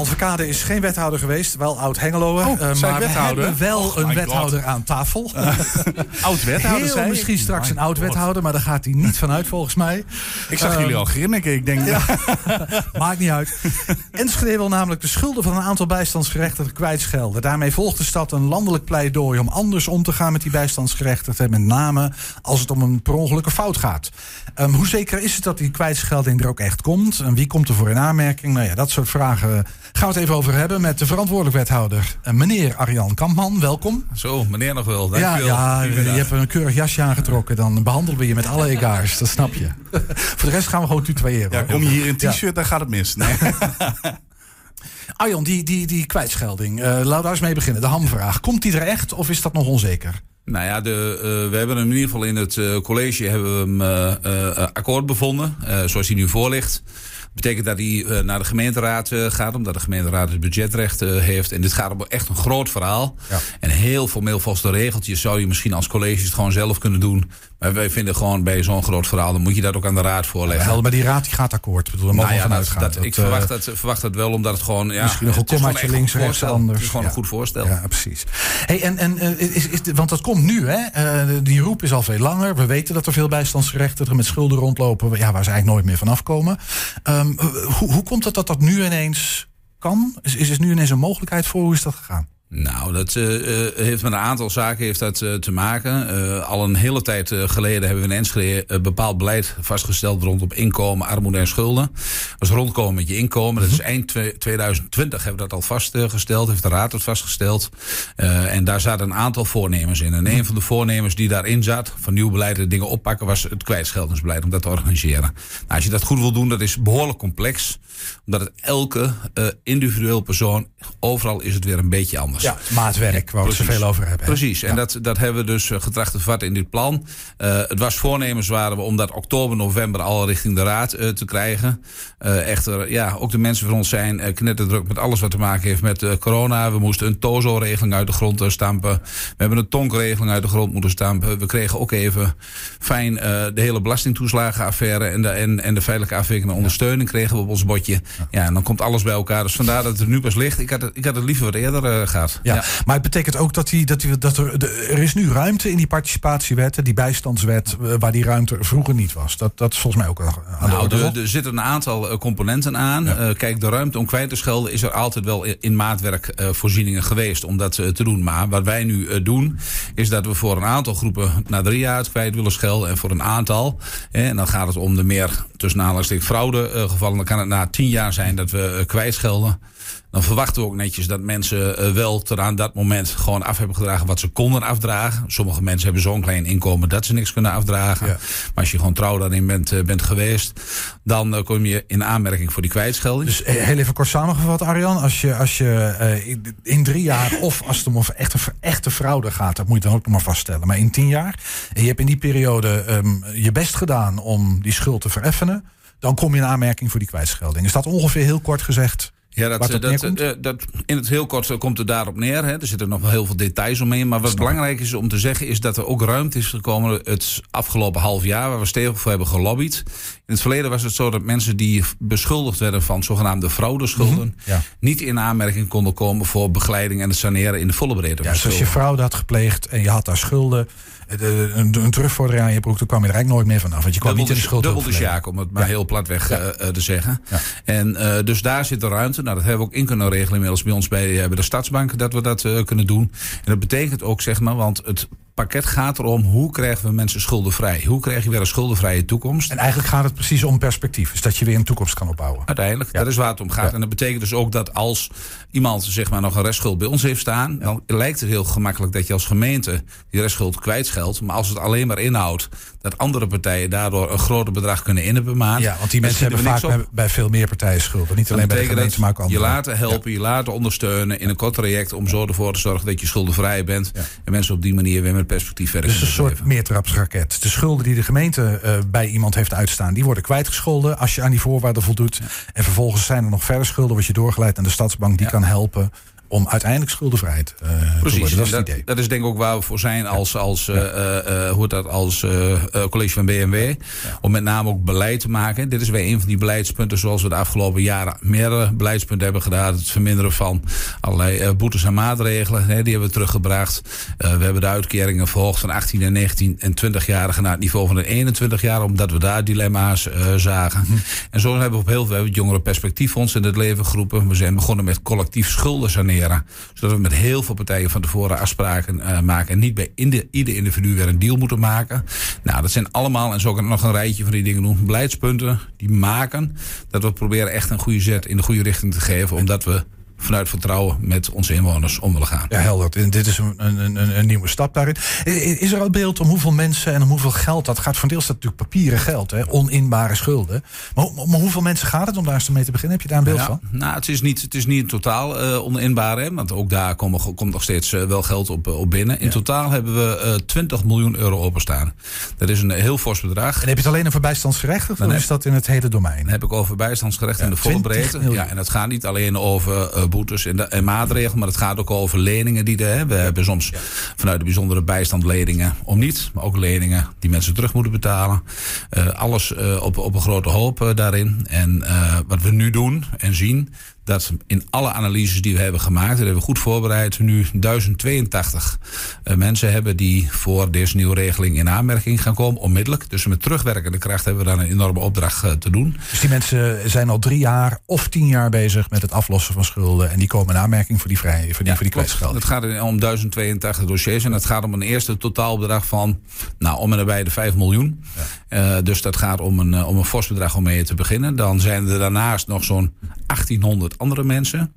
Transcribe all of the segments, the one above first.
Alverkade is geen wethouder geweest, wel oud-Hengeloer. Oh, eh, zijn maar wethouder? we hebben wel Oh een wethouder aan tafel. Oud wethouder je? misschien straks My een oud-wethouder, maar daar gaat hij niet vanuit volgens mij. Ik zag Ehm, jullie al grinniken. Ik denk, Ja, maakt niet uit. Enschede wil namelijk de schulden van een aantal bijstandsgerechtigden kwijtschelden. Daarmee volgt de stad een landelijk pleidooi om anders om te gaan met die bijstandsgerechtigden. Met name als het om een per ongelukke fout gaat. Ehm, hoe zeker is het dat die kwijtschelding er ook echt komt? En wie komt er voor in aanmerking? Nou ja, dat soort vragen gaan we het even over hebben met de verantwoordelijk wethouder, eh, meneer Arjan Kampman. Welkom. Zo, meneer nog wel. Ja, Dankjewel. ja, je hebt een keurig jasje aangetrokken. Dan behandelen we je met alle egaars. Dat snap je. Voor de rest gaan we gewoon tutoyeren. ja, kom je hier in Ja. t-shirt, dan gaat het mis. Nee. Arjan, die, die, die kwijtschelding. eh laten we daar eens mee beginnen. De hamvraag. Komt die er echt of is dat nog onzeker? Nou ja, de, eh, we hebben hem in ieder geval in het college hebben we hem akkoord bevonden, zoals hij nu voor ligt. Betekent dat hij eh, naar de gemeenteraad eh, gaat, omdat de gemeenteraad het budgetrecht eh, heeft. En dit gaat om echt een groot verhaal. Ja. En heel formeel volgens de regeltjes zou je misschien als college het gewoon zelf kunnen doen. Maar wij vinden gewoon bij zo'n groot verhaal, dan moet je dat ook aan de raad voorleggen. Wel, maar die raad die gaat akkoord. Ik bedoel, Nou ja, dat, dat, ik Dat, eh, verwacht, dat, verwacht dat wel, omdat het gewoon... Ja, Misschien nog een kommaatje links, rechts, anders. Het is gewoon Ja. een goed voorstel. Ja, precies. Hey, en, en, is, is, want dat komt nu, hè? Die roep is al veel langer. We weten dat er veel bijstandsgerechtigden met schulden rondlopen. Ja, waar ze eigenlijk nooit meer vanaf komen. Ehm, hoe, hoe komt het dat dat nu ineens kan? Is, is er nu ineens een mogelijkheid voor? Hoe is dat gegaan? Nou, dat eh, eh, heeft met een aantal zaken heeft dat, eh, te maken. Al een hele tijd geleden hebben we in Enschede een bepaald beleid vastgesteld rondom inkomen, armoede en schulden. Is rondkomen met je inkomen. Dat is eind twe- 2020 hebben we dat al vastgesteld, heeft de Raad het vastgesteld. En daar zaten een aantal voornemens in. En een van de voornemens die daarin zat, van nieuw beleid en dingen oppakken, was het kwijtscheldingsbeleid om dat te organiseren. Nou, als je dat goed wil doen, dat is behoorlijk complex. Omdat het elke individueel persoon, overal is het weer een beetje anders. Ja, maatwerk, waar we het zoveel over hebben. hè? Precies, en dat, dat hebben we dus eh, getracht te vatten in dit plan. Eh, het was voornemens waren we om dat oktober, november al richting de raad eh, te krijgen. Echter, ja, ook de mensen van ons zijn knetterdruk met alles wat te maken heeft met corona. We moesten een TOZO-regeling uit de grond stampen. We hebben een TONK-regeling uit de grond moeten stampen. We kregen ook even fijn de hele belastingtoeslagenaffaire en de, en, en de veilige afwerking en ondersteuning kregen we op ons bordje. Ja, en dan komt alles bij elkaar. Dus vandaar dat het er nu pas ligt. Ik had het, ik had het liever wat eerder eh, gehad. Ja, maar het betekent ook dat, die, dat, die, dat er, de- er is nu ruimte in die participatiewetten, die bijstandswet, eh, waar die ruimte vroeger niet was. Dat, dat is volgens mij ook aan de Nou, orde, er, zitten een aantal eh, componenten aan. Eh, kijk, de ruimte om kwijt te schelden is er altijd wel in- in maatwerkvoorzieningen geweest om dat te doen. Maar wat wij nu doen, is dat we voor een aantal groepen na drie jaar het kwijt willen schelden. En voor een aantal, en dan gaat het om de meer tussen aanhalingstekens fraude eh, gevallen. Dan kan het na tien jaar zijn dat we kwijtschelden. Dan verwachten we ook netjes dat mensen eh, wel tot aan dat moment gewoon af hebben gedragen wat ze konden afdragen. Sommige mensen hebben zo'n klein inkomen dat ze niks kunnen afdragen. Ja. Maar als je gewoon trouw daarin bent, eh, bent geweest, dan eh, kom je in aanmerking voor die kwijtschelding. Dus heel even kort samengevat, Arjan. Als je, als je in- drie jaar, of als het om een echte, echte fraude gaat, dat moet je dan ook nog maar vaststellen. Maar in tien jaar, en je hebt in die periode ehm, je best gedaan om die schuld te vereffenen, dan kom je in aanmerking voor die kwijtschelding. Is dat ongeveer heel kort gezegd? Ja, dat, dat, neerkomt? eh, dat, in het heel kort eh, komt het daarop neer. Hè. Er zitten nog wel heel veel details omheen. Maar wat belangrijk is om te zeggen, is dat er ook ruimte is gekomen het afgelopen half jaar, waar we stevig voor hebben gelobbyd. In het verleden was het zo dat mensen die beschuldigd werden van zogenaamde fraudeschulden, Mhm, ja. niet in aanmerking konden komen voor begeleiding en het saneren in de volle breedte. Ja, dus als je fraude had gepleegd en je had daar schulden, eh, de- een, een terugvordering aan je broek, dan kwam je er eigenlijk nooit meer vanaf. Want je kwam Dubbel niet in de, schuld. dubbel de sjaak, om het maar heel platweg eh, eh, te zeggen. Ja. En eh, dus daar zit de ruimte. Nou, dat hebben we ook in kunnen regelen inmiddels bij ons bij, eh, bij de Stadsbank, dat we dat eh, kunnen doen. En dat betekent ook, zeg maar, want het pakket gaat erom hoe krijgen we mensen schuldenvrij? Hoe krijg je weer een schuldenvrije toekomst? En eigenlijk gaat het precies om perspectief. Dus dat je weer een toekomst kan opbouwen. Uiteindelijk, dat is waar het om gaat. Ja. En dat betekent dus ook dat als iemand zeg maar, nog een restschuld bij ons heeft staan... dan lijkt het heel gemakkelijk dat je als gemeente die restschuld kwijtscheldt. Maar als het alleen maar inhoudt dat andere partijen daardoor een groter bedrag kunnen innen per maand... Ja, want die mensen hebben vaak bij, bij veel meer partijen schulden. Niet alleen Dat bij de gemeente, maar ook dat je laten helpen, je laten ondersteunen in een kort traject... om zo ervoor te zorgen dat je schuldenvrij bent. En mensen op die manier weer met perspectief verder Dus een soort meertrapsraket. De schulden die de gemeente eh, bij iemand heeft uitstaan, die worden kwijtgescholden als je aan die voorwaarden voldoet. En vervolgens zijn er nog verder schulden, wat je doorgeleid aan de stadsbank, die kan helpen om uiteindelijk schuldenvrij te, uh, te Precies, worden. Dat is dat, het idee. dat is denk ik ook waar we voor zijn als, als, eh, eh, eh, hoe dat, als eh, eh, college van BMW. Om met name ook beleid te maken. Dit is weer een van die beleidspunten zoals we de afgelopen jaren meerdere beleidspunten hebben gedaan. Het verminderen van allerlei eh, boetes en maatregelen. Hè, die hebben we teruggebracht. Eh, we hebben de uitkeringen verhoogd van 18 en 19 en 20-jarigen naar het niveau van de 21 jaar. Omdat we daar dilemma's eh, zagen. En zo hebben we op heel veel we hebben het jongerenperspectieffonds in het leven geroepen. We zijn begonnen met collectief schulden saneren. Zodat we met heel veel partijen van tevoren afspraken eh, maken. En niet bij inde- ieder individu weer een deal moeten maken. Nou, dat zijn allemaal, en zo kan ik nog een rijtje van die dingen doen. Beleidspunten die maken dat we proberen echt een goede zet in de goede richting te geven. Omdat we vanuit vertrouwen met onze inwoners om willen gaan. Ja, helder. En dit is een, een, een, een nieuwe stap daarin. Is er al beeld om hoeveel mensen en om hoeveel geld dat gaat? Van deels dat natuurlijk papieren geld, hè? oninbare schulden. Maar, maar hoeveel mensen gaat het om daar eens mee te beginnen? Heb je daar een beeld van? nou, het is niet, het is niet totaal eh oninbaar, hè, want ook daar komen, komt nog steeds eh, wel geld op, op binnen. In totaal hebben we eh 20 miljoen euro openstaan. Dat is een heel fors bedrag. En heb je het alleen over bijstandsgerechtigd? Of is dat in het hele domein? Dan heb ik over bijstandsgerecht in de volle 20 breedte. miljoen. Ja, en het gaat niet alleen over boetes en, de, en maatregelen, maar het gaat ook over leningen die er hebben. We hebben soms vanuit de bijzondere bijstand leningen om niet, maar ook leningen die mensen terug moeten betalen. Eh, alles eh, op, op een grote hoop eh, daarin. En wat we nu doen en zien, dat in alle analyses die we hebben gemaakt, dat hebben we goed voorbereid, nu 1082 eh, mensen hebben die voor deze nieuwe regeling in aanmerking gaan komen, onmiddellijk. Dus met terugwerkende kracht hebben we daar een enorme opdracht eh, te doen. Dus die mensen zijn al drie jaar of tien jaar bezig met het aflossen van schulden. En die komen in aanmerking voor die, vrij, voor die, voor die. Het gaat om 1082 dossiers en het gaat om een eerste totaalbedrag van nou, om en nabij de 5 miljoen. Eh, dus dat gaat om een, om een fors bedrag om mee te beginnen. Dan zijn er daarnaast nog zo'n 1800 andere mensen.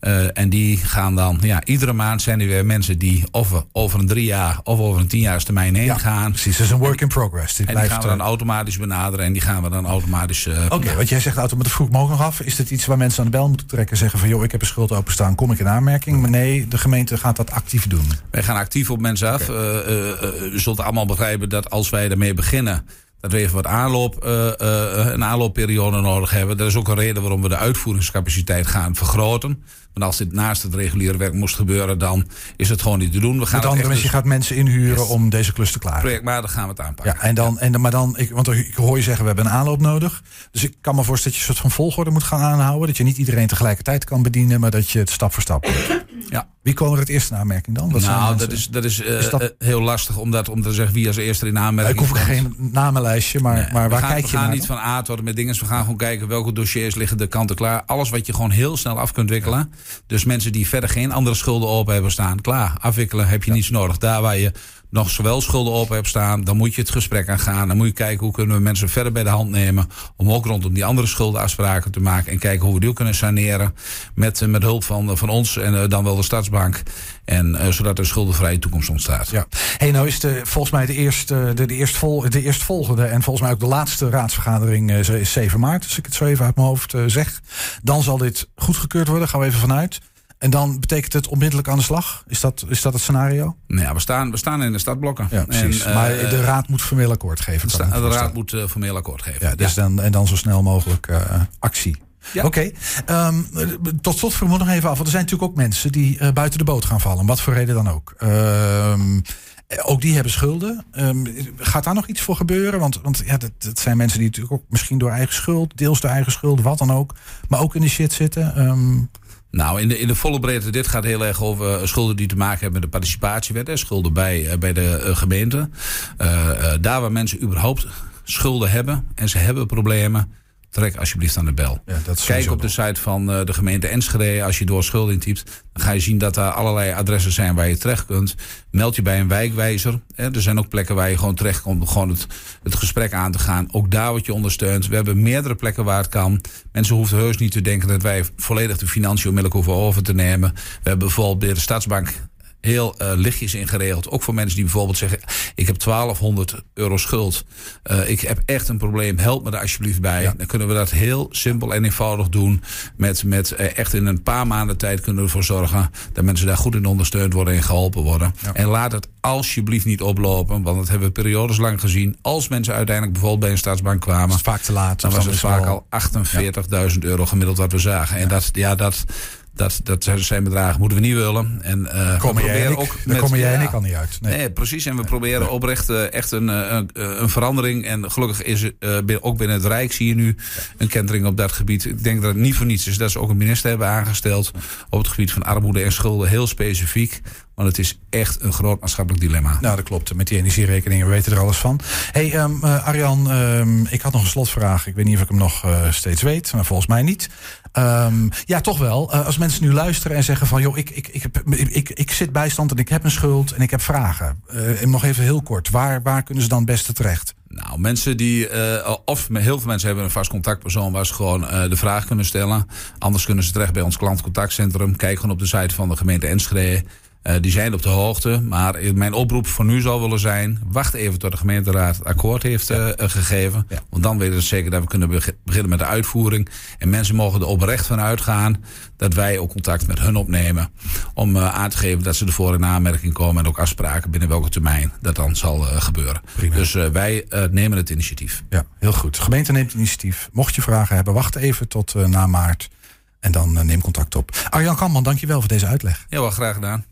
Eh, en die gaan dan, ja, iedere maand zijn er weer mensen die of over een drie jaar of over een tienjaarstermijn heen Ja, gaan. Precies, dat is een work in progress. Dit En die gaan we dan eh, automatisch benaderen en die gaan we dan automatisch. eh, Oké, want jij zegt auto, maar dat vroeg me ook nog af. Is dit iets waar mensen aan de bel moeten trekken en zeggen van joh, ik heb een schuld openstaan, kom ik in aanmerking? Maar nee, de gemeente gaat dat actief doen. Wij gaan actief op mensen af. Eh, u zult allemaal begrijpen dat als wij ermee beginnen. Dat we even wat aanloop, eh, een aanloopperiode nodig hebben. Dat is ook een reden waarom we de uitvoeringscapaciteit gaan vergroten. Want als dit naast het reguliere werk moest gebeuren, dan is het gewoon niet te doen. We gaan Met andere mensen, je dus gaat mensen inhuren om deze klus te klaren. projectmatig gaan we het aanpakken. Ja, en dan, en dan, maar dan, ik, want ik hoor je zeggen, we hebben een aanloop nodig. Dus ik kan me voorstellen dat je een soort van volgorde moet gaan aanhouden. Dat je niet iedereen tegelijkertijd kan bedienen, maar dat je het stap voor stap doet. Ja. Wie komen er het eerste in aanmerking dan? Wat nou, dat is, dat is, eh, Is dat- eh, heel lastig om, dat, om te zeggen wie als eerste in aanmerking ik hoef geen namenlijstje, maar, Nee, maar we waar gaan, kijk we je gaan naar? niet dan? van A tot met dingen. We gaan gewoon kijken welke dossiers liggen de kanten klaar. Alles wat je gewoon heel snel af kunt wikkelen. Dus mensen die verder geen andere schulden open hebben staan. Klaar, afwikkelen heb je niets nodig. Daar waar je nog zowel schulden open hebt staan, dan moet je het gesprek aan gaan. Dan moet je kijken hoe kunnen we mensen verder bij de hand nemen. Om ook rondom die andere schuldenafspraken te maken. En kijken hoe we die ook kunnen saneren. Met, eh, met hulp van, van ons en eh, dan wel de Stadsbank. En eh, zodat er schuldenvrije toekomst ontstaat. Ja. Hey, nou is de, volgens mij de, eerste, de, de, eerstvol, de eerstvolgende en volgens mij ook de laatste raadsvergadering eh, is 7 maart, als ik het zo even uit mijn hoofd eh, zeg. Dan zal dit goedgekeurd worden, gaan we even vanuit. En dan betekent het onmiddellijk aan de slag? Is dat, is dat het scenario? Nou ja, we staan, we staan in de stadblokken. Ja, precies. En, eh, maar de raad moet formeel akkoord geven. me de raad moet eh, formeel akkoord geven. Ja, dus Dan, en dan zo snel mogelijk eh, actie. Ja. Oké, ehm, tot slot vroeg ik nog even af. Want er zijn natuurlijk ook mensen die buiten de boot gaan vallen. Wat voor reden dan ook. Ehm, ook die hebben schulden. Ehm, gaat daar nog iets voor gebeuren? Want, want ja, dat, dat zijn mensen die natuurlijk ook misschien door eigen schuld, deels door eigen schuld, wat dan ook, maar ook in de shit zitten. Nou, in de, in de volle breedte, dit gaat heel erg over eh, schulden die te maken hebben met de participatiewet. Schulden bij, eh, bij de eh, gemeente. Daar waar mensen überhaupt schulden hebben en ze hebben problemen, trek alsjeblieft aan de bel. ja, dat is Kijk op de site van eh, de gemeente Enschede. Als je door schulden intypt, dan ga je zien dat daar allerlei adressen zijn waar je terecht kunt. Meld je bij een wijkwijzer. Hè. Er zijn ook plekken waar je gewoon terecht komt om gewoon het, het gesprek aan te gaan. Ook daar word je ondersteund. We hebben meerdere plekken waar het kan. Mensen hoeven heus niet te denken dat wij volledig de financiën onmiddellijk hoeven over te nemen. We hebben bijvoorbeeld bij de Stadsbank heel eh, lichtjes ingeregeld. Ook voor mensen die bijvoorbeeld zeggen: Ik heb 1200 euro schuld. Eh, ik heb echt een probleem. Help me daar alsjeblieft bij. Dan kunnen we dat heel simpel en eenvoudig doen. Met, met eh, echt in een paar maanden tijd kunnen we ervoor zorgen dat mensen daar goed in ondersteund worden en geholpen worden. En laat het alsjeblieft niet oplopen. Want dat hebben we periodes lang gezien. Als mensen uiteindelijk bijvoorbeeld bij een staatsbank kwamen. het vaak te laat. Dan was het vaak al 48.000 euro gemiddeld wat we zagen. En dat, ja, dat, Dat, dat zijn bedragen moeten we niet willen. En, uh, komen jij en ik, ook daar komen jij en ik al niet uit. Nee, nee precies. En we proberen oprecht uh, echt een, een, een, verandering. En gelukkig is uh, ook binnen het Rijk zie je nu een kentering op dat gebied. Ik denk dat het niet voor niets is dat ze ook een minister hebben aangesteld op het gebied van armoede en schulden. Heel specifiek. Want het is echt een groot maatschappelijk dilemma. Nou, dat klopt. Met die energierekeningen, we weten er alles van. hey, um, uh, Arjan, um, ik had nog een slotvraag. Ik weet niet of ik hem nog uh, steeds weet, maar volgens mij niet. Um, ja, toch wel. Uh, als mensen nu luisteren en zeggen van... joh, ik, ik, ik, ik, ik zit bijstand en ik heb een schuld en ik heb vragen. en nog even heel kort. Waar, waar kunnen ze dan het beste terecht? Nou, mensen die, uh, of heel veel mensen hebben een vast contactpersoon waar ze gewoon uh, de vraag kunnen stellen. Anders kunnen ze terecht bij ons klantcontactcentrum. Kijk gewoon op de site van de gemeente Enschede. Uh, die zijn op de hoogte. Maar mijn oproep voor nu zal willen zijn: wacht even tot de gemeenteraad akkoord heeft uh, gegeven. Ja. Want dan weten we zeker dat we kunnen beginnen met de uitvoering. En mensen mogen er oprecht van uitgaan dat wij ook contact met hun opnemen. Om uh, aan te geven dat ze ervoor in aanmerking komen. En ook afspraken binnen welke termijn dat dan zal gebeuren. Prima. Dus wij nemen het initiatief. Ja, heel goed. De gemeente neemt initiatief. Mocht je vragen hebben, wacht even tot na maart. En dan neem contact op. Arjan Kamman, dankjewel voor deze uitleg. Ja, wel graag gedaan.